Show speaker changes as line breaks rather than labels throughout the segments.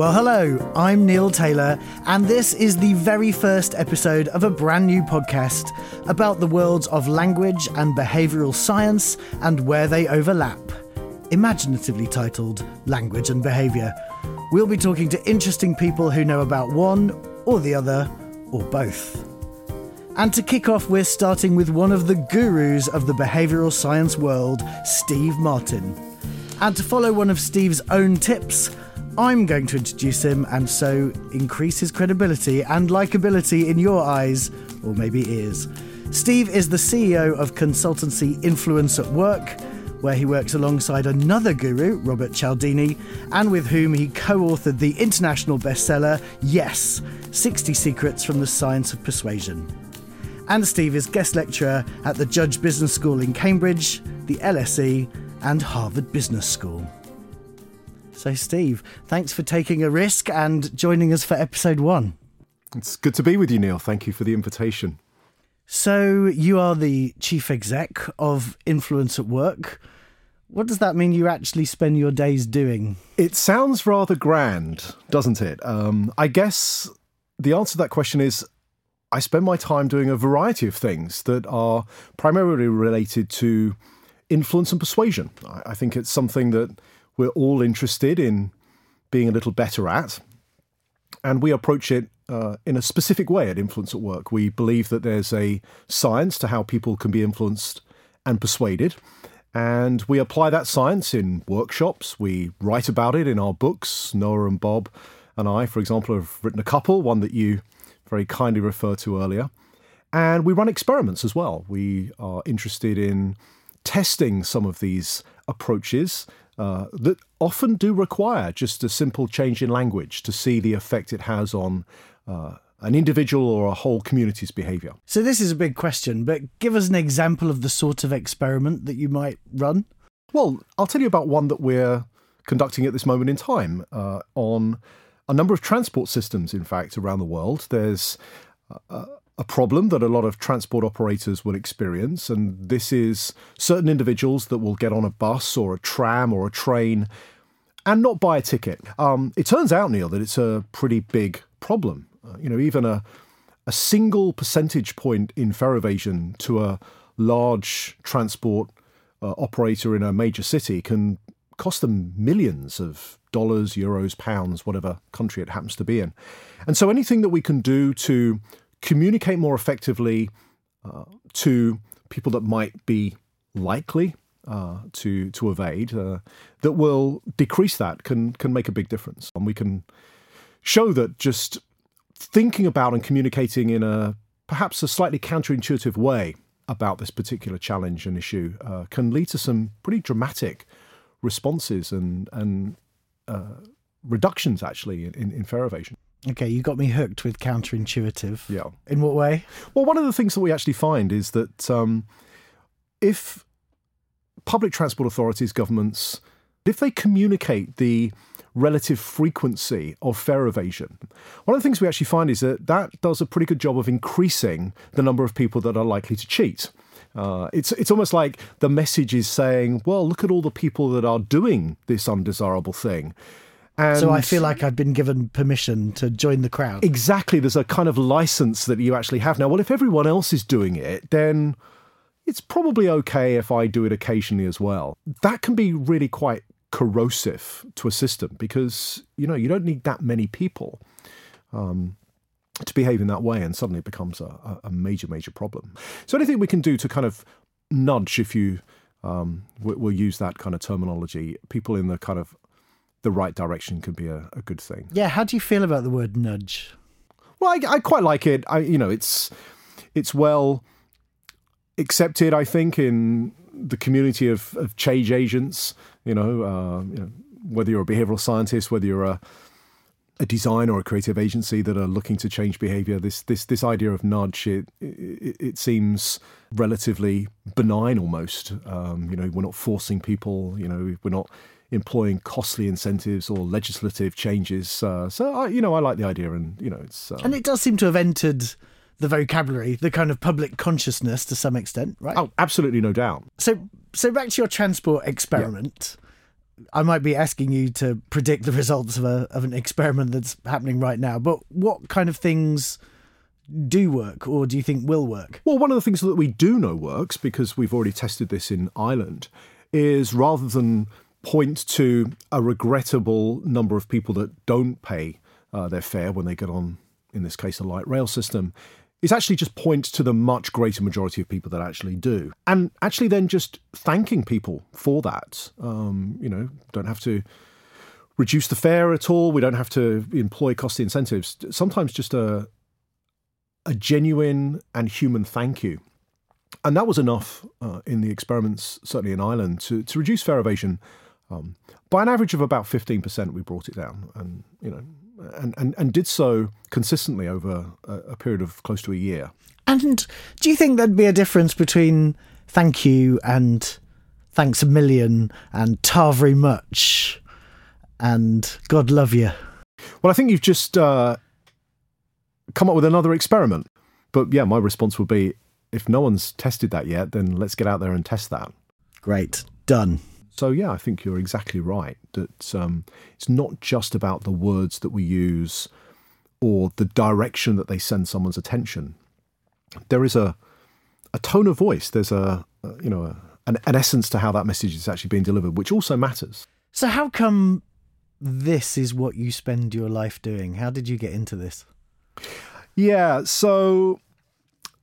Well, hello, I'm Neil Taylor, and this is the very first episode of a brand new podcast about the worlds of language and behavioural science and where they overlap. Imaginatively titled Language and Behaviour. We'll be talking to interesting people who know about one or the other, or both. And to kick off, we're starting with one of the gurus of the behavioural science world, Steve Martin. And to follow one of Steve's own tips, I'm going to introduce him and so increase his credibility and likability in your eyes, or maybe ears. Steve is the CEO of consultancy Influence at Work, where he works alongside another guru, Robert Cialdini, and with whom he co authored the international bestseller, Yes 60 Secrets from the Science of Persuasion. And Steve is guest lecturer at the Judge Business School in Cambridge, the LSE, and Harvard Business School. So, Steve, thanks for taking a risk and joining us for episode one.
It's good to be with you, Neil. Thank you for the invitation.
So, you are the chief exec of Influence at Work. What does that mean you actually spend your days doing?
It sounds rather grand, doesn't it? Um, I guess the answer to that question is I spend my time doing a variety of things that are primarily related to influence and persuasion. I, I think it's something that we're all interested in being a little better at. And we approach it uh, in a specific way at Influence at Work. We believe that there's a science to how people can be influenced and persuaded. And we apply that science in workshops. We write about it in our books. Noah and Bob and I, for example, have written a couple, one that you very kindly referred to earlier. And we run experiments as well. We are interested in testing some of these approaches uh, that often do require just a simple change in language to see the effect it has on uh, an individual or a whole community's behavior.
So, this is a big question, but give us an example of the sort of experiment that you might run.
Well, I'll tell you about one that we're conducting at this moment in time uh, on a number of transport systems, in fact, around the world. There's uh, a problem that a lot of transport operators will experience, and this is certain individuals that will get on a bus or a tram or a train and not buy a ticket. Um, it turns out, Neil, that it's a pretty big problem. Uh, you know, even a a single percentage point in fare evasion to a large transport uh, operator in a major city can cost them millions of dollars, euros, pounds, whatever country it happens to be in. And so anything that we can do to communicate more effectively uh, to people that might be likely uh, to to evade uh, that will decrease that can can make a big difference and we can show that just thinking about and communicating in a perhaps a slightly counterintuitive way about this particular challenge and issue uh, can lead to some pretty dramatic responses and and uh, reductions actually in, in fare evasion.
Okay, you got me hooked with counterintuitive.
Yeah.
In what way?
Well, one of the things that we actually find is that um, if public transport authorities, governments, if they communicate the relative frequency of fare evasion, one of the things we actually find is that that does a pretty good job of increasing the number of people that are likely to cheat. Uh, it's it's almost like the message is saying, well, look at all the people that are doing this undesirable thing.
And so I feel like I've been given permission to join the crowd.
Exactly. There's a kind of license that you actually have now. Well, if everyone else is doing it, then it's probably okay if I do it occasionally as well. That can be really quite corrosive to a system because you know you don't need that many people um, to behave in that way, and suddenly it becomes a, a, major, major problem. So anything we can do to kind of nudge, if you um, we'll use that kind of terminology, people in the kind of the right direction can be a, a good thing.
Yeah. How do you feel about the word nudge?
Well, I, I quite like it. I, you know, it's it's well accepted. I think in the community of, of change agents. You know, uh, you know, whether you're a behavioral scientist, whether you're a a design or a creative agency that are looking to change behavior. This this this idea of nudge it it, it seems relatively benign almost. Um, you know, we're not forcing people. You know, we're not employing costly incentives or legislative changes. Uh, so, I, you know, I like the idea, and you know, it's
uh, and it does seem to have entered the vocabulary, the kind of public consciousness to some extent, right?
Oh, absolutely, no doubt.
So, so back to your transport experiment. Yeah. I might be asking you to predict the results of a of an experiment that's happening right now, but what kind of things do work or do you think will work?
Well, one of the things that we do know works because we've already tested this in Ireland is rather than point to a regrettable number of people that don't pay uh, their fare when they get on, in this case, a light rail system, is actually just point to the much greater majority of people that actually do. And actually then just thanking people for that. Um, you know, don't have to reduce the fare at all. We don't have to employ costly incentives. Sometimes just a a genuine and human thank you. And that was enough uh, in the experiments, certainly in Ireland, to, to reduce fare evasion um, by an average of about 15%. We brought it down. And, you know, and, and, and did so consistently over a, a period of close to a year.
And do you think there'd be a difference between thank you and thanks a million and ta very much and God love you?
Well, I think you've just uh, come up with another experiment. But yeah, my response would be if no one's tested that yet, then let's get out there and test that.
Great. Done.
So yeah, I think you're exactly right that um, it's not just about the words that we use or the direction that they send someone's attention. There is a a tone of voice. There's a, a you know a, an, an essence to how that message is actually being delivered, which also matters.
So how come this is what you spend your life doing? How did you get into this?
Yeah, so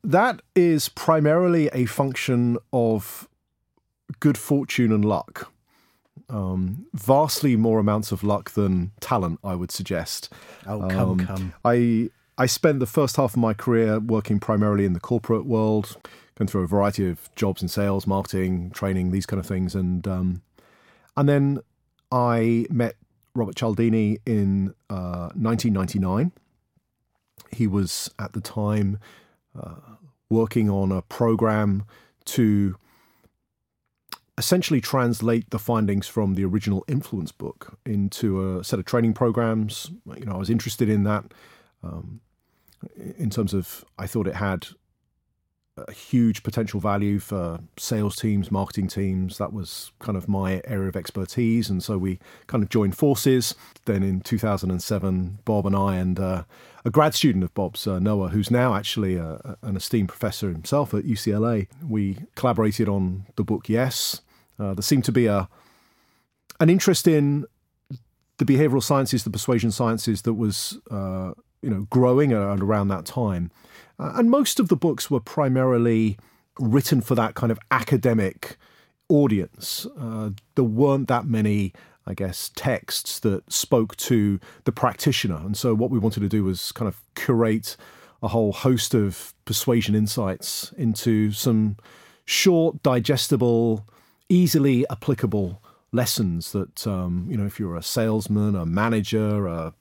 that is primarily a function of good fortune and luck. Um, vastly more amounts of luck than talent, I would suggest.
Oh, come, um, come.
I I spent the first half of my career working primarily in the corporate world, going through a variety of jobs in sales, marketing, training, these kind of things, and um, and then I met Robert Cialdini in uh, 1999. He was at the time uh, working on a program to essentially translate the findings from the original influence book into a set of training programs. You know, I was interested in that um, in terms of I thought it had a huge potential value for sales teams, marketing teams. That was kind of my area of expertise, and so we kind of joined forces. Then in 2007, Bob and I and uh, a grad student of Bob's, uh, Noah, who's now actually a, an esteemed professor himself at UCLA, we collaborated on the book Yes. Uh, there seemed to be a an interest in the behavioral sciences, the persuasion sciences that was uh, you know growing around that time, uh, and most of the books were primarily written for that kind of academic audience. Uh, there weren't that many. I guess, texts that spoke to the practitioner. And so, what we wanted to do was kind of curate a whole host of persuasion insights into some short, digestible, easily applicable lessons that um, you know if you're a salesman, a manager, a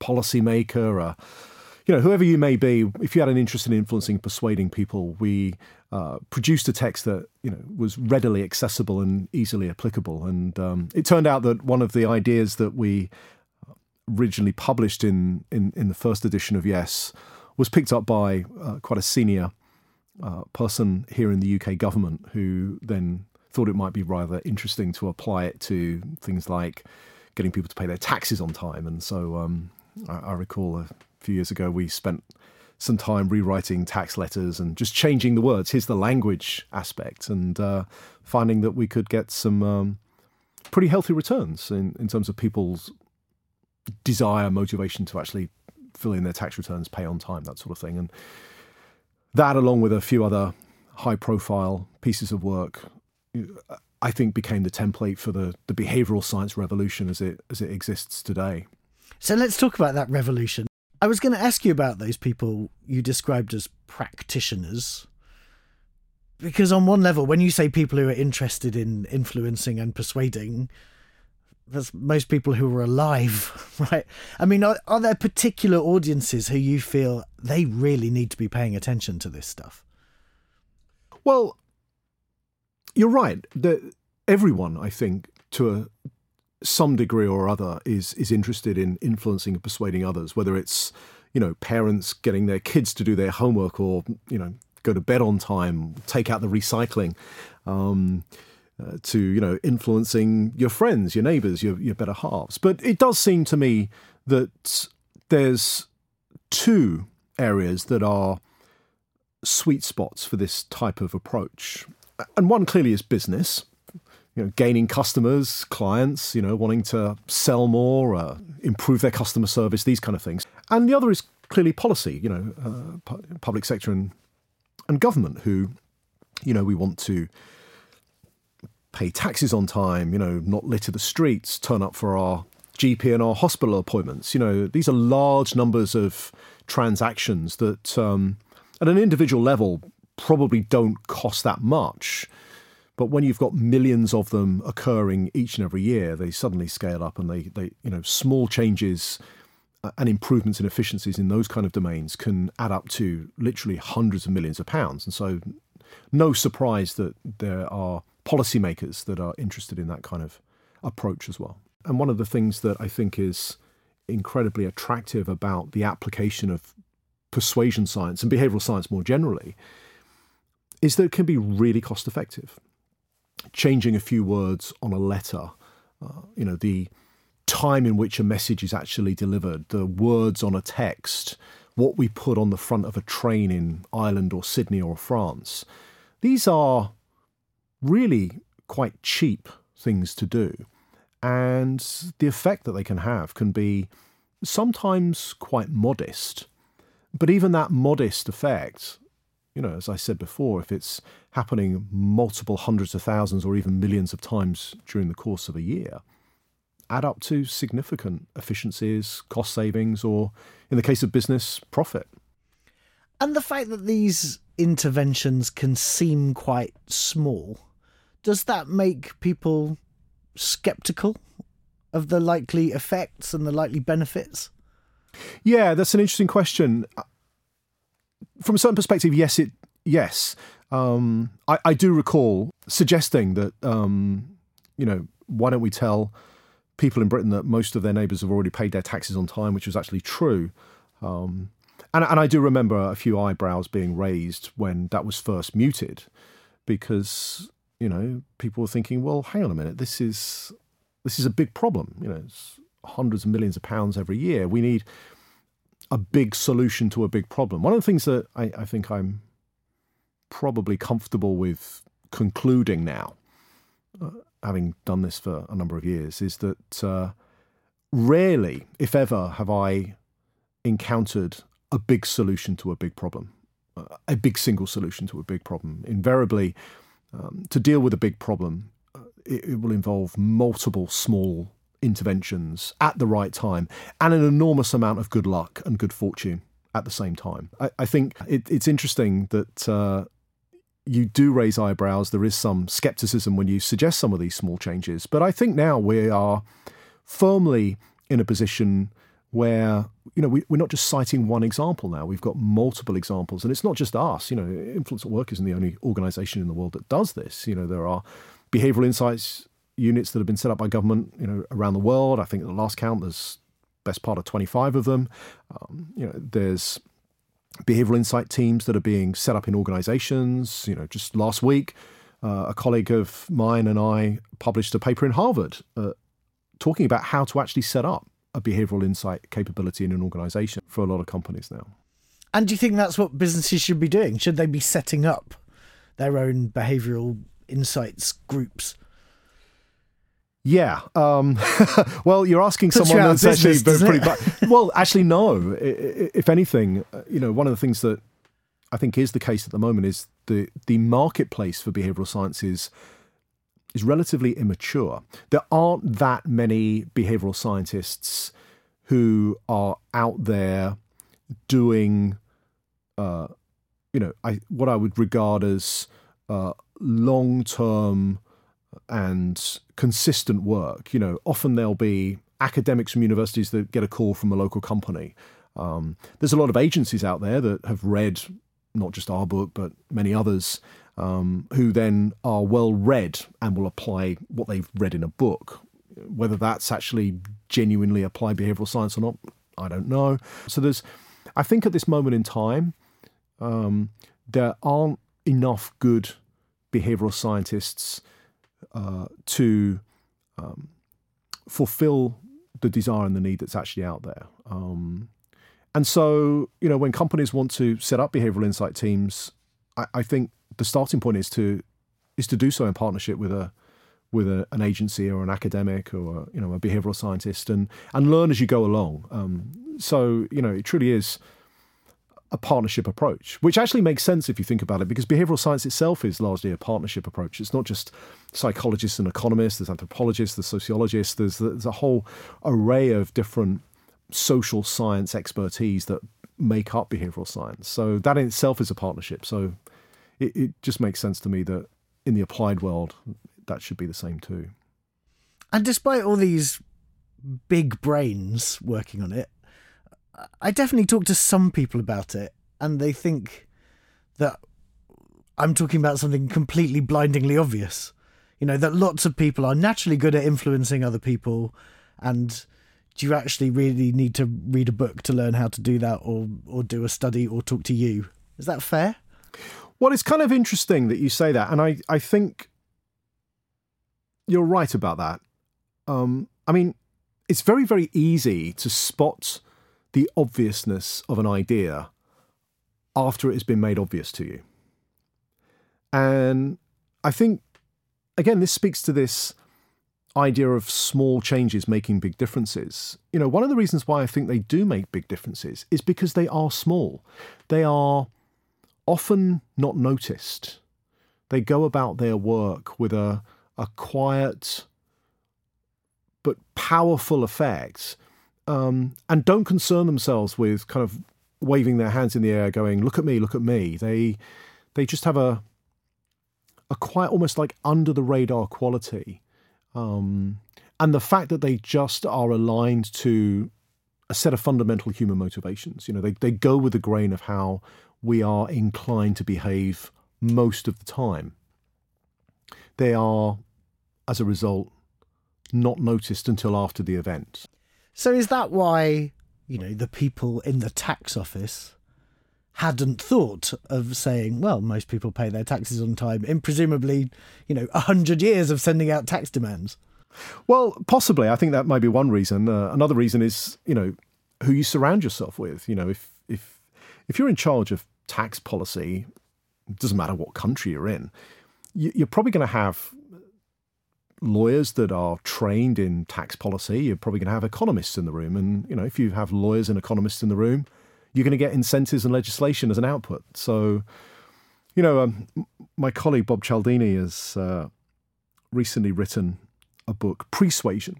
policymaker, a you know whoever you may be, if you had an interest in influencing, persuading people, we uh, produced a text that you know was readily accessible and easily applicable. And um, it turned out that one of the ideas that we originally published in in, in the first edition of Yes was picked up by uh, quite a senior uh, person here in the UK government who then thought it might be rather interesting to apply it to things like getting people to pay their taxes on time. And so um, I, I, recall a few years ago we spent some time rewriting tax letters and just changing the words. Here's the language aspect, and uh, finding that we could get some um, pretty healthy returns in, in terms of people's desire, motivation to actually fill in their tax returns, pay on time, that sort of thing. And that, along with a few other high profile pieces of work, I think became the template for the, the behavioral science revolution as it as it exists today.
So let's talk about that revolution. I was going to ask you about those people you described as practitioners. Because on one level, when you say people who are interested in influencing and persuading, that's most people who are alive, right? I mean, are, are there particular audiences who you feel they really need to be paying attention to this stuff?
Well, you're right. everyone, I think, to a, some degree or other, is is interested in influencing and persuading others. Whether it's you know parents getting their kids to do their homework, or you know go to bed on time, take out the recycling. Um, uh, to you know influencing your friends, your neighbours, your your better halves. But it does seem to me that there's two areas that are sweet spots for this type of approach, and one clearly is business. You know, gaining customers, clients, you know, wanting to sell more, uh, improve their customer service, these kind of things. And the other is clearly policy, you know, uh, pu- public sector and and government, who, you know, we want to pay taxes on time, you know, not litter the streets, turn up for our GP and our hospital appointments. You know, these are large numbers of transactions that, um, at an individual level, probably don't cost that much. But when you've got millions of them occurring each and every year, they suddenly scale up, and they, they you know, small changes and improvements in efficiencies in those kind of domains can add up to literally hundreds of millions of pounds. And so, no surprise that there are policymakers that are interested in that kind of approach as well. And one of the things that I think is incredibly attractive about the application of persuasion science and behavioral science more generally is that it can be really cost effective. Changing a few words on a letter, uh, you know, the time in which a message is actually delivered, the words on a text, what we put on the front of a train in Ireland or Sydney or France. These are really quite cheap things to do. And the effect that they can have can be sometimes quite modest. But even that modest effect, you know, as I said before, if it's happening multiple hundreds of thousands or even millions of times during the course of a year, add up to significant efficiencies, cost savings, or in the case of business, profit.
And the fact that these interventions can seem quite small does that make people skeptical of the likely effects and the likely benefits?
Yeah, that's an interesting question. From a certain perspective, yes, it yes. Um, I, I, do recall suggesting that um, you know why don't we tell people in Britain that most of their neighbours have already paid their taxes on time, which was actually true. Um, and, and I do remember a few eyebrows being raised when that was first muted, because you know, people were thinking, well, hang on a minute, this is this is a big problem. You know, it's hundreds of millions of pounds every year. We need a big solution to a big problem. One of the things that I, I think I'm probably comfortable with concluding now, uh, having done this for a number of years, is that uh, rarely, if ever, have I encountered a big solution to a big problem, uh, a big single solution to a big problem. Invariably, um, to deal with a big problem, uh, it, it, will involve multiple small interventions at the right time and an enormous amount of good luck and good fortune at the same time. I, I think it, it's interesting that uh, you do raise eyebrows. There is some skepticism when you suggest some of these small changes. But I think now we are firmly in a position where you know we, are not just citing one example now we've got multiple examples and it's not just us you know influence at work isn't the only organization in the world that does this you know there are behavioral insights units that have been set up by government you know around the world i think at the last count there's best part of 25 of them um, you know there's behavioral insight teams that are being set up in organizations you know just last week uh, a colleague of mine and i published a paper in harvard uh, talking about how to actually set up a behavioral insight capability in an organization for a lot of companies now.
And do you think that's what businesses should be doing? Should they be setting up their own behavioral insights groups?
Yeah. Um, well, you're asking
Puts
someone
you
that's actually
business,
pretty. Ba- well, actually, no. If anything, uh, you know, one of the things that I think is the case at the moment is the the marketplace for behavioral sciences is relatively immature. There aren't that many behavioral scientists who are out there doing, uh, you know, I, what I would regard as uh, long term and consistent work. You know, often there'll be academics from universities that get a call from a local company. Um, there's a lot of agencies out there that have read not just our book, but many others um, who then are well read and will apply what they've read in a book. Whether that's actually genuinely applied behavioral science or not, I don't know. So there's, I think at this moment in time, um, there aren't enough good behavioral scientists uh, to um, fulfill the desire and the need that's actually out there. Um, and so, you know, when companies want to set up behavioral insight teams, I, I, think the starting point is to is to do so in partnership with a with a, an agency or an academic or you know a behavioral scientist and and learn as you go along. Um, so you know, it truly is a partnership approach, which actually makes sense if you think about it, because behavioral science itself is largely a partnership approach. It's not just psychologists and economists, there's anthropologists, there's sociologists, there's, there's a whole array of different social science expertise that make up behavioral science. So that in itself is a partnership. So it, it just makes sense to me that in the applied world, that should be the same too.
And despite all these big brains working on it, I definitely talk to some people about it, and they think that I'm talking about something completely blindingly obvious. You know, that lots of people are naturally good at influencing other people, and do you actually really need to read a book to learn how to do that, or or do a study, or talk to you? Is that fair?
Well, it's kind of interesting that you say that, and I I think you're right about that. Um, I mean, it's very very easy to spot the obviousness of an idea after it has been made obvious to you. And I think, again, this speaks to this idea of small changes making big differences. You know, one of the reasons why I think they do make big differences is because they are small. They are often not noticed. They go about their work with a, a quiet but powerful effect um, and don't concern themselves with kind of waving their hands in the air, going, "Look at me, look at me." They they just have a a quite almost like under the radar quality, um, and the fact that they just are aligned to a set of fundamental human motivations. You know, they they go with the grain of how we are inclined to behave most of the time. They are, as a result, not noticed until after the event.
So is that why, you know, the people in the tax office hadn't thought of saying, well, most people pay their taxes on time in presumably, you know, a hundred years of sending out tax demands?
Well, possibly. I think that might be one reason. Uh, another reason is, you know, who you surround yourself with. You know, if if if you're in charge of tax policy, it doesn't matter what country you're in, you're probably going to have lawyers that are trained in tax policy. You're probably going to have economists in the room, and you know if you have lawyers and economists in the room, you're going to get incentives and legislation as an output. So, you know, um, my colleague Bob Cialdini has uh, recently written a book, Pre-Suasion,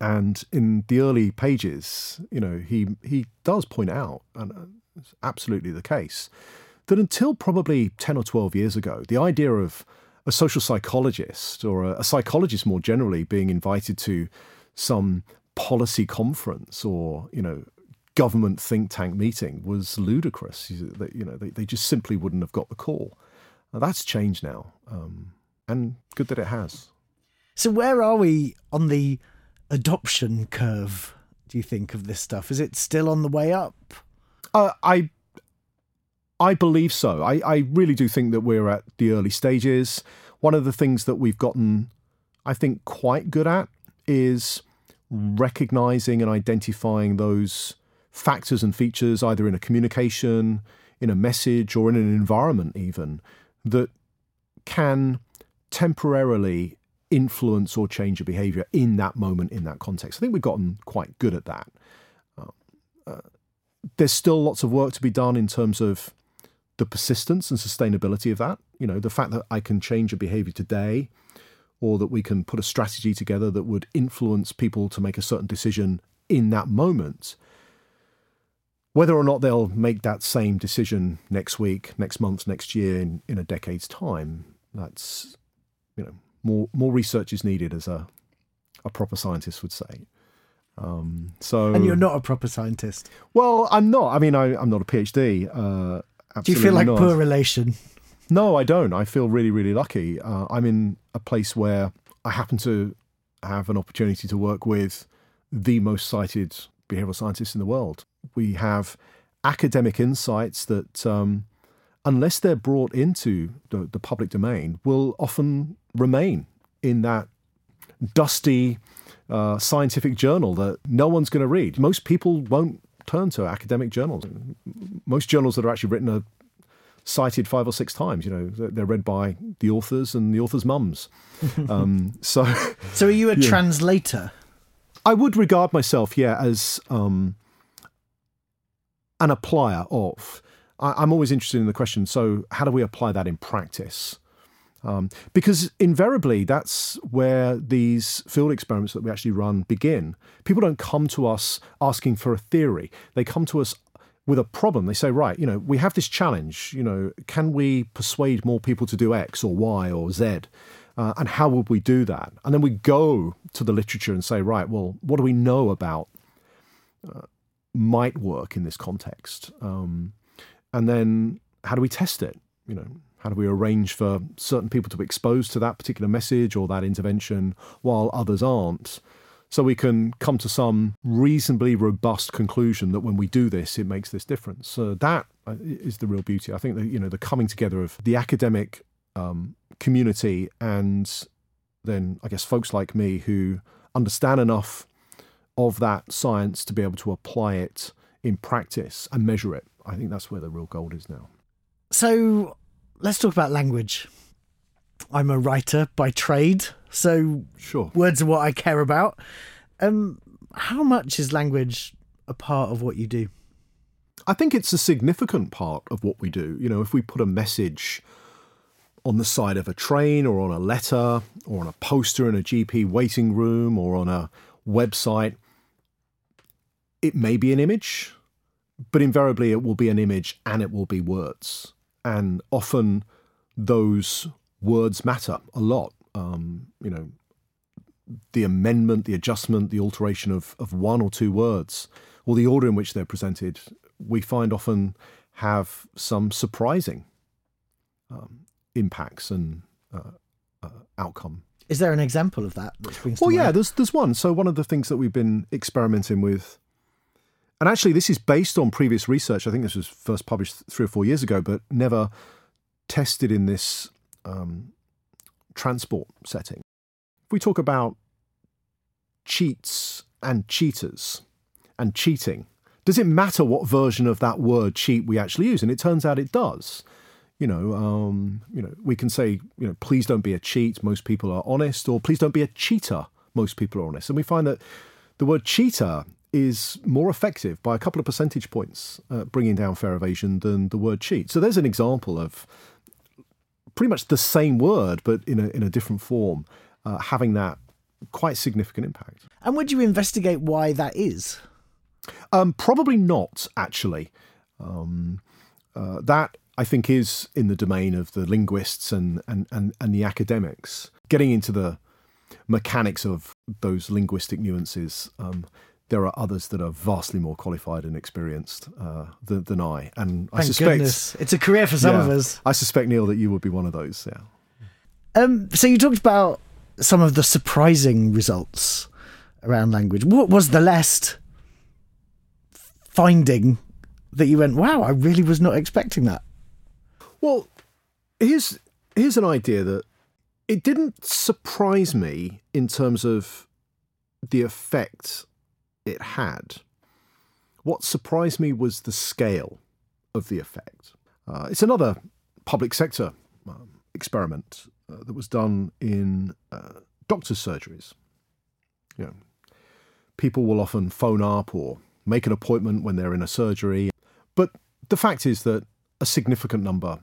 and in the early pages, you know, he he does point out, and uh, it's absolutely the case, that until probably ten or twelve years ago, the idea of a social psychologist or a, a psychologist more generally being invited to some policy conference or you know government think tank meeting was ludicrous. You know, they, they just simply wouldn't have got the call. Now, that's changed now, um, and good that it has.
So, where are we on the adoption curve? Do you think of this stuff? Is it still on the way up?
Uh, I I believe so. I, I really do think that we're at the early stages. One of the things that we've gotten, I think, quite good at is recognizing and identifying those factors and features, either in a communication, in a message, or in an environment, even, that can temporarily influence or change a behavior in that moment, in that context. I think we've gotten quite good at that. Uh, uh, there's still lots of work to be done in terms of the persistence and sustainability of that. You know, the fact that I can change a behavior today or that we can put a strategy together that would influence people to make a certain decision in that moment. Whether or not they'll make that same decision next week, next month, next year, in, in a decade's time, that's you know more more research is needed, as a a proper scientist would say. Um, so,
and you're not a proper scientist.
Well, I'm not. I mean, I, am not a PhD. Uh,
do you feel like not. poor relation?
No, I don't. I feel really, really lucky. Uh, I'm in a place where I happen to have an opportunity to work with the most cited behavioral scientists in the world. We have academic insights that, um, unless they're brought into the, the public domain, will often remain in that dusty uh, scientific journal that no one's going to read. Most people won't turn to academic journals. Most journals that are actually written are cited five or six times. You know, they're read by the authors and the authors' mums. Um, so,
so are you a yeah. translator?
I would regard myself, yeah, as um, an applier of. I, am always interested in the question. So, how do we apply that in practice? Um, because invariably, that's where these field experiments that we actually run begin. People don't come to us asking for a theory; they come to us with a problem. They say, right, you know, we have this challenge. You know, can we persuade more people to do X or Y or Z? Uh, and how would we do that? And then we go to the literature and say, right, well, what do we know about uh, might work in this context? Um, and then how do we test it? You know, how do we arrange for certain people to be exposed to that particular message or that intervention while others aren't? So we can come to some reasonably robust conclusion that when we do this, it makes this difference. So that uh, the real beauty. I think that you know the coming together of the academic um, community and then I guess folks like me who understand enough of that science to be able to apply it in practice and measure it. I think that's where the real gold is now.
So let's talk about language. I'm a writer by trade, so
sure.
words are what I care about. Um, how much is language a part of what you do?
I think it's a significant part of what we do. You know, if we put a message on the side of a train or on a letter or on a poster in a GP waiting room or on a website, it may be an image, but invariably it will be an image and it will be words. And often those words matter a lot. Um, you know, the amendment, the adjustment, the alteration of, of one or two words, or the order in which they're presented, we find often have some surprising um, impacts and uh, uh, outcome.
Is there an example of that?
well, yeah, there's there's one. So one of the things that we've been experimenting with, and actually this is based on previous research. I think this was first published three or four years ago, but never tested in this um, transport setting. If we talk about cheats and cheaters and cheating, does it matter what version of that word cheat we actually use? And it turns out it does you know, um, you know, we can say, you know, please don't be a cheat. Most people are honest, or please don't be a cheater. Most people are honest, and we find that the word cheater is more effective by a couple of percentage points bringing down fare evasion than the word cheat. So there's an example of pretty much the same word, but in a in a different form, uh, having that quite significant impact.
And would you investigate why that is?
Um, probably not, actually. Um, uh, that I think is in the domain of the linguists and, and, and, and the academics. Getting into the mechanics of those linguistic nuances, um, there are others that are vastly more qualified and experienced uh, than, than, I. And
Thank
I suspect
goodness. it's a career for some
yeah,
of us.
I suspect Neil that you would be one of those. Yeah.
Um, so you talked about some of the surprising results around language. What was the last finding that you went, "Wow, I really was not expecting that"?
Well, here's here's an idea that it didn't surprise me in terms of the effect it had. What surprised me was the scale of the effect. Uh, it's another public sector um, experiment uh, that was done in uh, doctors' surgeries. You know, people will often phone up or make an appointment when they're in a surgery, but the fact is that a significant number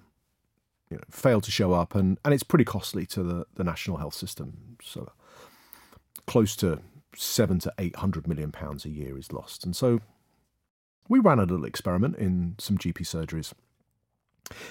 you know, fail to show up, and, and it's pretty costly to the, the national health system. So close to seven to eight hundred million pounds a year is lost. And so we ran a little experiment in some GP surgeries.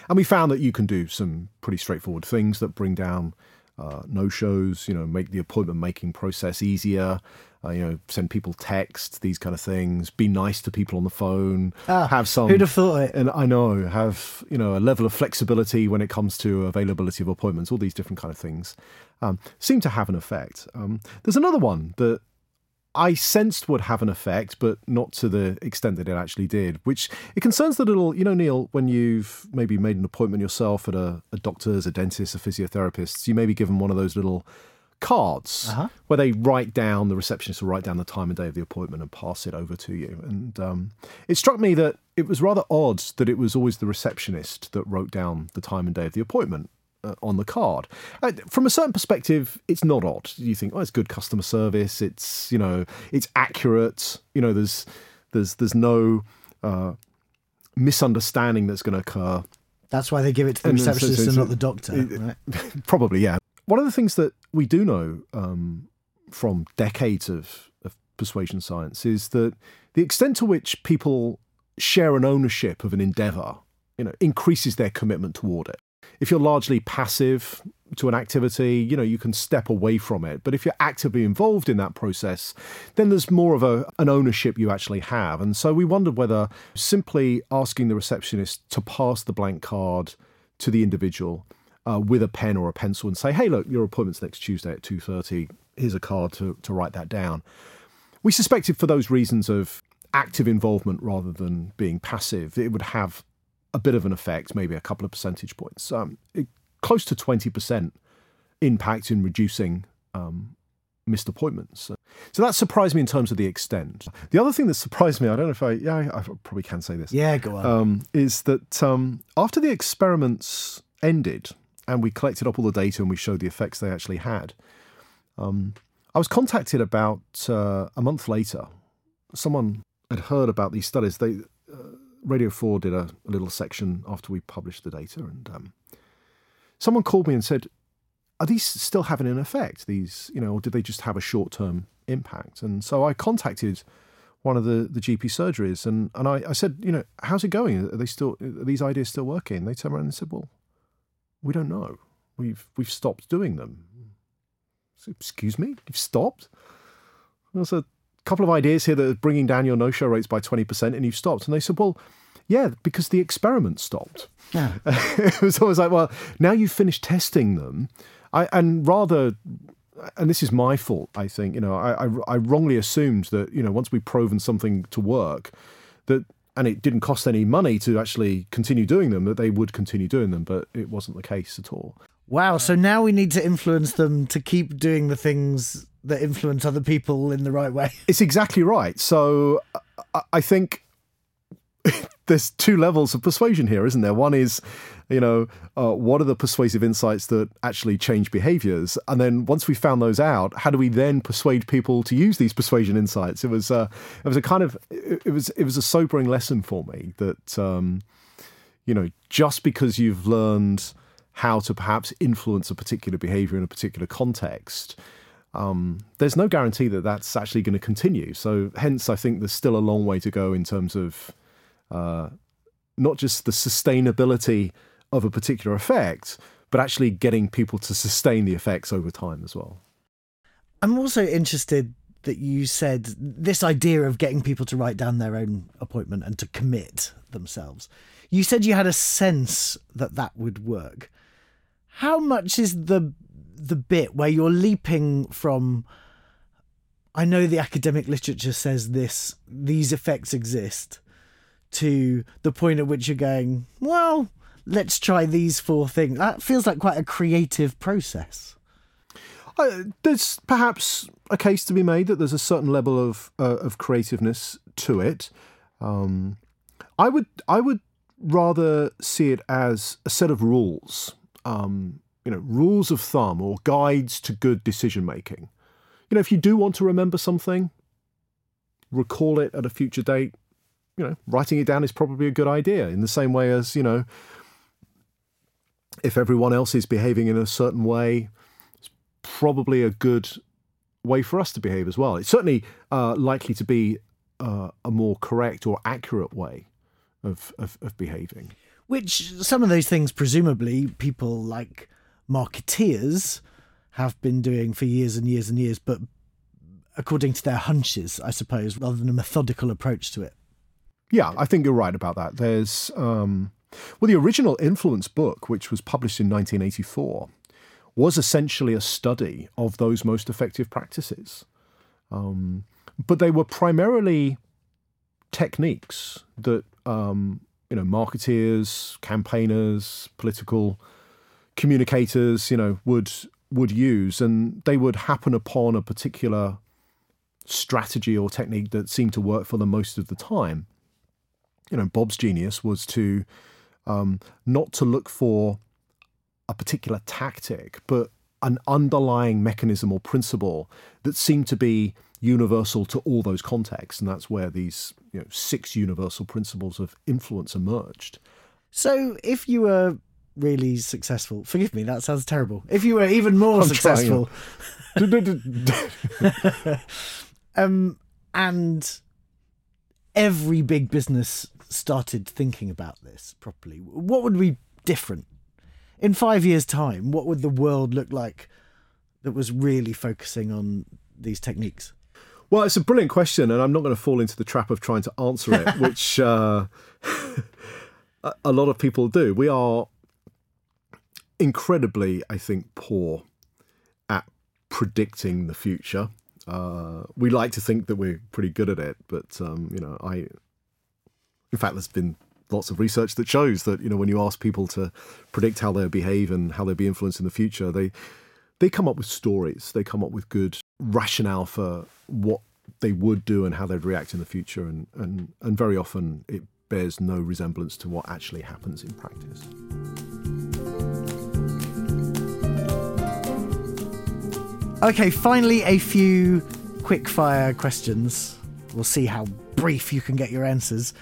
And we found that you can do some pretty straightforward things that bring down uh, no shows, you know, make the appointment making process easier, uh, you know, send people text, these kind of things, be nice to people on the phone,
ah,
have some.
Who'd have thought it?
And I know, have, you know, a level of flexibility when it comes to availability of appointments, all these different kind of things um, seem to have an effect. Um, there's another one that I sensed would have an effect, but not to the extent that it actually did, which it concerns the little, you know, Neil, when you've maybe made an appointment yourself at a, a doctor's, a dentist, a physiotherapist, you may be given one of those little cards
Uh-huh.
where they write down the receptionist will write down the time and day of the appointment and pass it over to you. And um, it struck me that it was rather odd that it was always the receptionist that wrote down the time and day of the appointment. Uh, on the card, uh, from a certain perspective, it's not odd. You think, oh, it's good customer service. It's you know, it's accurate. You know, there's there's there's no uh, misunderstanding that's going to occur.
That's why they give it to the
And then so-
receptionist
so-
and not the doctor.
it-
right?
Probably, yeah. One of the things that we do know um, from decades of, of persuasion science is that the extent to which people share an ownership of an endeavor, you know, increases their commitment toward it. If you're largely passive to an activity, you know, you can step away from it. But if you're actively involved in that process, then there's more of a, an ownership you actually have. And so we wondered whether simply asking the receptionist to pass the blank card to the individual uh, with a pen or a pencil and say, "Hey, look, your appointment's next Tuesday at two thirty. Here's a card to to write that down." We suspected for those reasons of active involvement rather than being passive, it would have a bit of an effect, maybe a couple of percentage points, um, it, close to twenty percent impact in reducing um, missed appointments. So that surprised me in terms of the extent. The other thing that surprised me, I don't know if I, yeah, I, I probably can say this
Yeah, go on.
um, is that um, after the experiments ended and we collected up all the data and we showed the effects they actually had, um, I was contacted about uh, a month later. Someone had heard about these studies. They uh, Radio Four did a, a little section after we published the data, and um, someone called me and said, "Are these still having an effect? These, you know, or did they just have a short-term impact?" And so I contacted one of the, the GP surgeries, and, and I, I said, you know, how's it going? Are they still are these ideas still working? They turned around and said, well, we don't know. We've we've stopped doing them. So, excuse me, you've stopped? There's a couple of ideas here that are bringing down your no-show rates by twenty percent, and you've stopped. And they said, well, yeah, because the experiment stopped.
Yeah.
it was always like, well, now you've finished testing them, I, and rather, and this is my fault, I think. You know, I, I, I wrongly assumed that you know once we've proven something to work, that and it didn't cost any money to actually continue doing them, that they would continue doing them, but it wasn't the case at all.
Wow. So now we need to influence them to keep doing the things that influence other people in the right way.
It's exactly right. So I, think there's two levels of persuasion here, isn't there? One is, you know, uh, what are the persuasive insights that actually change behaviors? And then once we found those out, how do we then persuade people to use these persuasion insights? It was, uh, it was a kind of, it was, it was a sobering lesson for me that, um, you know, just because you've learned how to perhaps influence a particular behavior in a particular context, um, there's no guarantee that that's actually going to continue. So, hence, I think there's still a long way to go in terms of uh, not just the sustainability of a particular effect, but actually getting people to sustain the effects over time as well.
I'm also interested that you said this idea of getting people to write down their own appointment and to commit themselves. You said you had a sense that that would work. How much is the the bit where you're leaping from I know the academic literature says this these effects exist to the point at which you're going, well, let's try these four things. That feels like quite a creative process.
Uh, there's perhaps a case to be made that there's a certain level of uh, of creativeness to it. Um, I would I would rather see it as a set of rules, um, you know, rules of thumb or guides to good decision making. You know, if you do want to remember something, recall it at a future date. You know, writing it down is probably a good idea. In the same way as you know, if everyone else is behaving in a certain way, it's probably a good way for us to behave as well. It's certainly uh, likely to be uh, a more correct or accurate way of, of, of behaving.
Which some of those things, presumably, people like marketeers have been doing for years and years and years, but according to their hunches, I suppose, rather than a methodical approach to it.
Yeah, I think you're right about that. There's, um, well, the original Influence book, which was published in 1984, was essentially a study of those most effective practices. Um, but they were primarily techniques that um, you know marketeers, campaigners, political communicators, you know, would would use, and they would happen upon a particular strategy or technique that seemed to work for them most of the time. You know, Bob's genius was to um, not to look for a particular tactic, but an underlying mechanism or principle that seemed to be universal to all those contexts, and that's where these you know, six universal principles of influence emerged.
So, if you were really successful, forgive me, that sounds terrible. If you were even more I'm successful, um, and every big business started thinking about this properly, what would be different in five years' time? What would the world look like that was really focusing on these techniques?
Well, it's a brilliant question, and I'm not going to fall into the trap of trying to answer it, which uh, a lot of people do. We are incredibly, I think, poor at predicting the future. Uh, we like to think that we're pretty good at it, but um, you know, I, in fact, there's been lots of research that shows that you know when you ask people to predict how they'll behave and how they'll be influenced in the future, they they come up with stories. They come up with good rationale for what they would do and how they'd react in the future, and and and very often it bears no resemblance to what actually happens in practice.
Okay, finally, a few quick fire questions. We'll see how brief you can get your answers.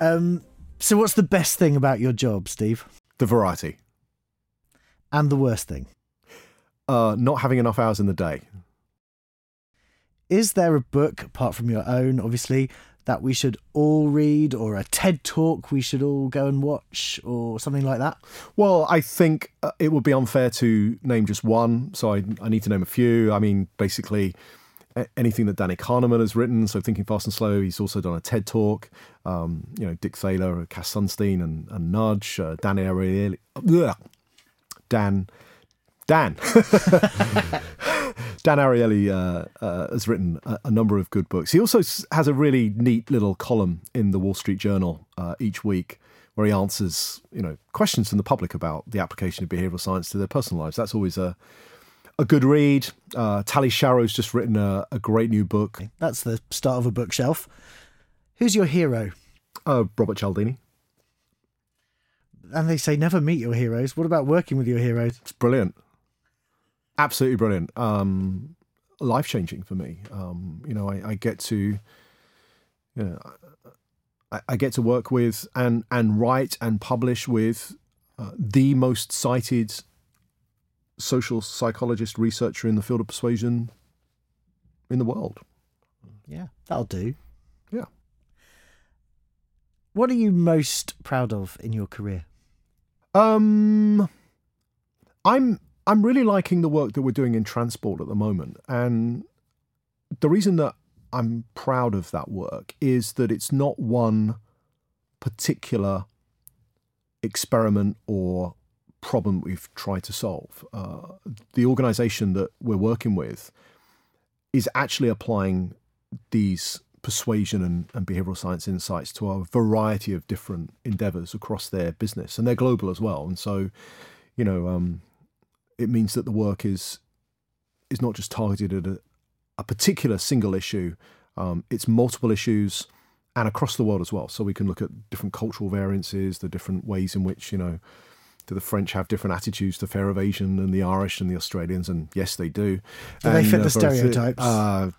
Um, so, what's the best thing about your job, Steve?
The variety.
And the worst thing?
Uh, not having enough hours in the day.
Is there a book, apart from your own, obviously, that we should all read, or a TED talk we should all go and watch, or something like that?
Well, I think uh, it would be unfair to name just one, so I, I need to name a few. I mean, basically, anything that Danny Kahneman has written. So Thinking Fast and Slow. He's also done a TED talk. Um, you know, Dick Thaler, Cass Sunstein, and, and Nudge. Uh, Dan Ariely. Dan. Dan. Dan Ariely uh, uh, has written a, a, number of good books. He also has a really neat little column in the Wall Street Journal uh, each week where he answers, you know, questions from the public about the application of behavioral science to their personal lives. That's always a a good read. Uh, Tali Sharot's just written a, a, great new book.
That's the start of a bookshelf. Who's your hero?
Uh, Robert Cialdini.
And they say never meet your heroes. What about working with your heroes?
It's brilliant. Absolutely brilliant. Um, Life changing for me. Um, you know, I, I, get to, you know, I, I, get to work with and and write and publish with uh, the most cited social psychologist researcher in the field of persuasion in the world.
Yeah, that'll do.
Yeah.
What are you most proud of in your career?
Um I'm I'm really liking the work that we're doing in transport at the moment and the reason that I'm proud of that work is that it's not one particular experiment or problem we've tried to solve. Uh, the organization that we're working with is actually applying these persuasion and, and, behavioral science insights to a variety of different endeavors across their business, and they're global as well. And so, you know, um, it means that the work is is not just targeted at a, a particular single issue; um, it's multiple issues and across the world as well. So we can look at different cultural variances, the different ways in which you know do the French have different attitudes to fare evasion than the Irish and the Australians? And yes, they do.
Do and, they fit uh, the stereotypes?
Uh,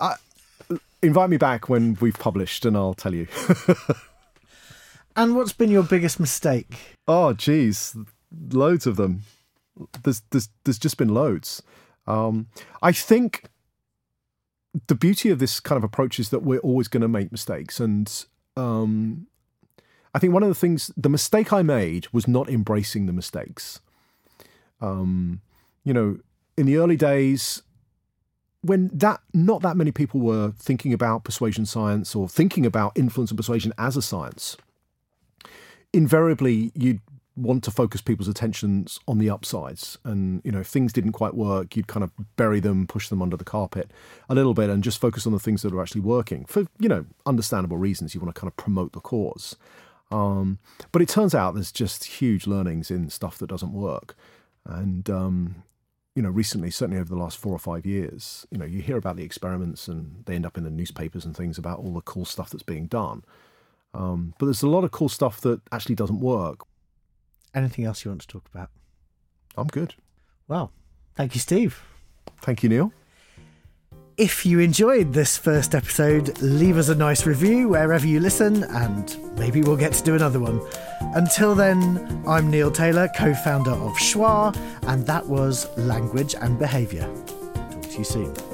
I, invite me back when we've published, and I'll tell you.
and what's been your biggest mistake?
Oh, geez, loads of them. There's there's there's just been loads. Um, I think the beauty of this kind of approach is that we're always going to make mistakes, and um, I think one of the things, the mistake I made was not embracing the mistakes. Um, you know, in the early days, when that not that many people were thinking about persuasion science or thinking about influence and persuasion as a science, invariably you'd want to focus people's attentions on the upsides. And, you know, if things didn't quite work, you'd kind of bury them, push them under the carpet a little bit and just focus on the things that are actually working for, you know, understandable reasons. You want to kind of promote the cause. Um, but it turns out there's just huge learnings in stuff that doesn't work. And um, you know, recently, certainly over the last four or five years, you know, you hear about the experiments and they end up in the newspapers and things about all the cool stuff that's being done. Um, but there's a lot of cool stuff that actually doesn't work.
Anything else you want to talk about?
I'm good.
Well, thank you, Steve.
Thank you, Neil.
If you enjoyed this first episode, leave us a nice review wherever you listen, and maybe we'll get to do another one. Until then, I'm Neil Taylor, co founder of Schwa, and that was Language and Behaviour. Talk to you soon.